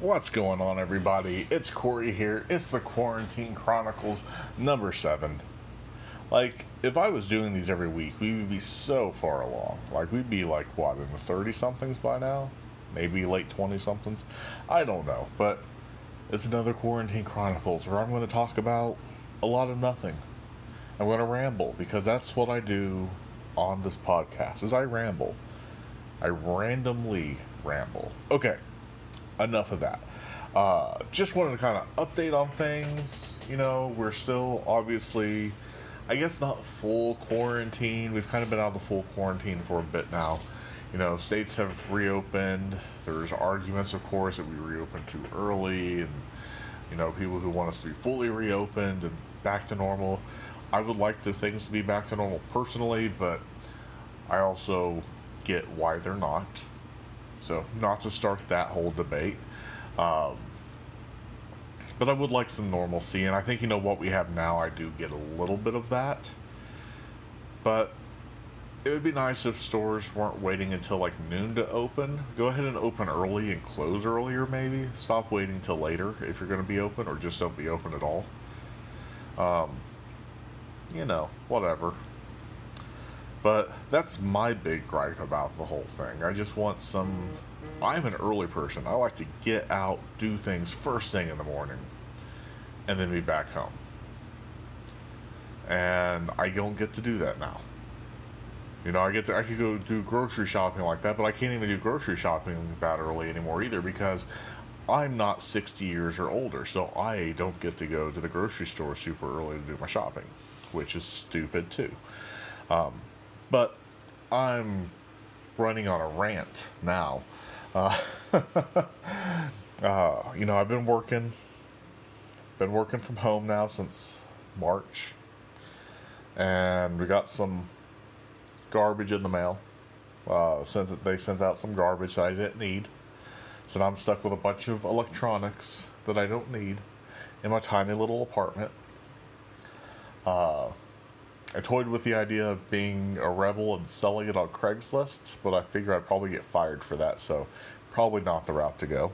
What's going on, everybody? It's Corey here. It's the Quarantine Chronicles number seven. Like, if I was doing these every week, we would be so far along. Like, we'd be like, what, in the 30 somethings by now? Maybe late 20 somethings? I don't know. But it's another Quarantine Chronicles where I'm going to talk about a lot of nothing. I'm going to ramble because that's what I do on this podcast is I ramble. I randomly ramble. Okay, enough of that. Uh, just wanted to kind of update on things. You know, we're still obviously, I guess, not full quarantine. We've kind of been out of the full quarantine for a bit now. You know, states have reopened. There's arguments, of course, that we reopened too early, and you know, people who want us to be fully reopened and back to normal. I would like the things to be back to normal personally, but I also get why they're not. So, not to start that whole debate. Um, but I would like some normalcy, and I think, you know, what we have now, I do get a little bit of that. But it would be nice if stores weren't waiting until like noon to open. Go ahead and open early and close earlier, maybe. Stop waiting till later if you're going to be open, or just don't be open at all. Um, you know, whatever. But that's my big gripe about the whole thing. I just want some. I'm an early person. I like to get out, do things first thing in the morning, and then be back home. And I don't get to do that now. You know, I get to I could go do grocery shopping like that, but I can't even do grocery shopping that early anymore either because I'm not 60 years or older, so I don't get to go to the grocery store super early to do my shopping, which is stupid too. Um, but I'm running on a rant now. Uh, uh, you know, I've been working, been working from home now since March, and we got some garbage in the mail. Uh, sent they sent out some garbage that I didn't need, so now I'm stuck with a bunch of electronics that I don't need in my tiny little apartment. Uh, I toyed with the idea of being a rebel and selling it on Craigslist, but I figure I'd probably get fired for that, so probably not the route to go.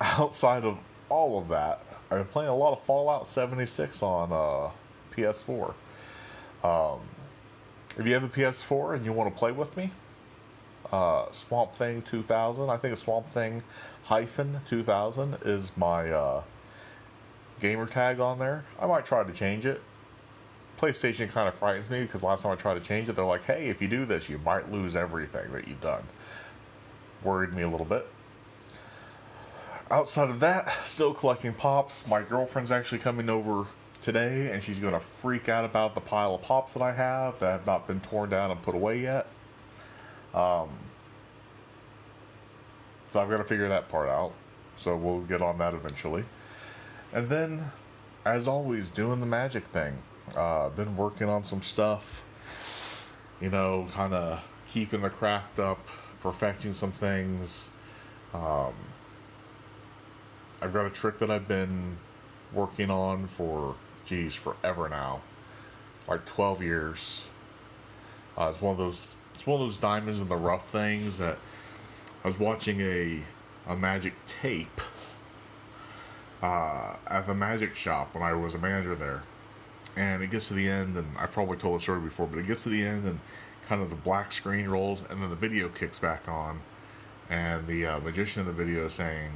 Outside of all of that, I've been playing a lot of Fallout 76 on uh, PS4. Um, if you have a PS4 and you want to play with me, uh, Swamp Thing 2000, I think Swamp Thing hyphen 2000 is my uh, gamer tag on there. I might try to change it PlayStation kind of frightens me because last time I tried to change it, they're like, hey, if you do this, you might lose everything that you've done. Worried me a little bit. Outside of that, still collecting pops. My girlfriend's actually coming over today, and she's going to freak out about the pile of pops that I have that have not been torn down and put away yet. Um, so I've got to figure that part out. So we'll get on that eventually. And then, as always, doing the magic thing. Uh, been working on some stuff, you know, kind of keeping the craft up, perfecting some things. Um, I've got a trick that I've been working on for, geez, forever now, like 12 years. Uh, it's one of those, it's one of those diamonds in the rough things that I was watching a a magic tape uh, at the magic shop when I was a manager there and it gets to the end, and I probably told the story before, but it gets to the end, and kind of the black screen rolls, and then the video kicks back on, and the uh, magician in the video is saying,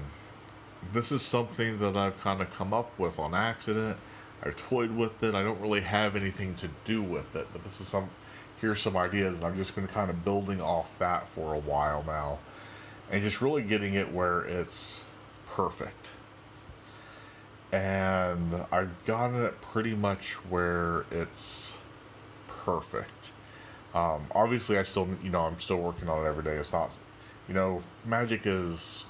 "This is something that I've kind of come up with on accident. I've toyed with it. I don't really have anything to do with it, but this is some. Here's some ideas, and I've just been kind of building off that for a while now, and just really getting it where it's perfect." And I've gotten it pretty much where it's perfect. Um, obviously, I still, you know, I'm still working on it every day. It's not, you know, magic is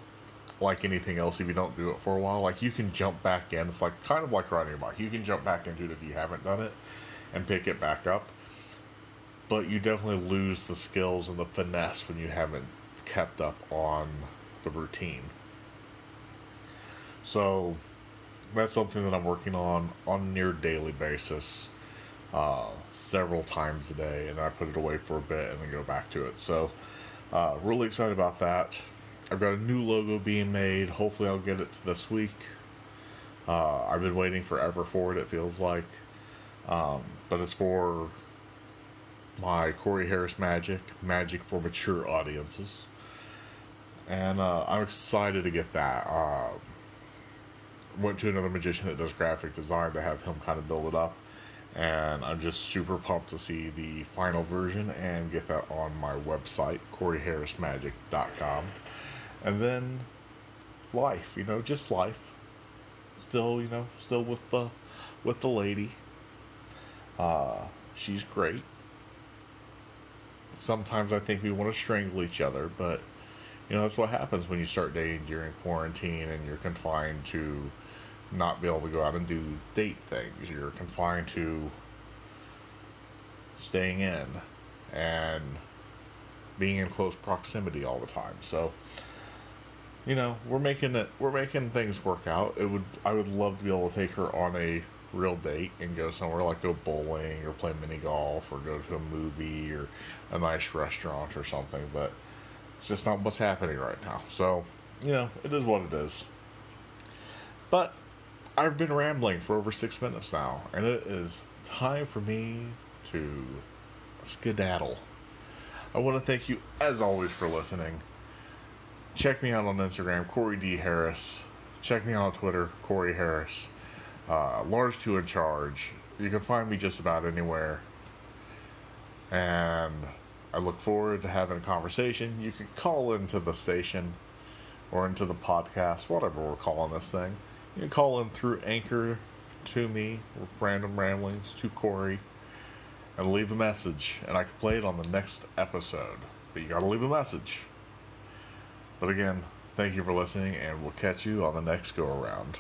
like anything else. If you don't do it for a while, like you can jump back in. It's like kind of like riding a bike. You can jump back into it if you haven't done it and pick it back up. But you definitely lose the skills and the finesse when you haven't kept up on the routine. So that's something that I'm working on on a near daily basis, uh, several times a day, and I put it away for a bit and then go back to it. So, uh, really excited about that. I've got a new logo being made. Hopefully, I'll get it this week. Uh, I've been waiting forever for it. It feels like, um, but it's for my Corey Harris Magic, Magic for mature audiences, and uh, I'm excited to get that. Uh, went to another magician that does graphic design to have him kind of build it up, and I'm just super pumped to see the final version and get that on my website, CoreyHarrisMagic.com, and then life, you know, just life. Still, you know, still with the with the lady. Uh, she's great sometimes I think we want to strangle each other, but you know that's what happens when you start dating during quarantine and you're confined to not be able to go out and do date things. You're confined to staying in and being in close proximity all the time. So you know, we're making it we're making things work out. It would I would love to be able to take her on a real date and go somewhere like go bowling or play mini golf or go to a movie or a nice restaurant or something, but it's just not what's happening right now. So, you know, it is what it is. But I've been rambling for over six minutes now, and it is time for me to skedaddle. I want to thank you, as always, for listening. Check me out on Instagram, Corey D. Harris. Check me out on Twitter, Corey Harris uh, Lars Two in charge. You can find me just about anywhere. And I look forward to having a conversation. You can call into the station or into the podcast, whatever we're calling this thing. You can call in through Anchor to me, random ramblings to Corey, and leave a message, and I can play it on the next episode. But you gotta leave a message. But again, thank you for listening, and we'll catch you on the next go around.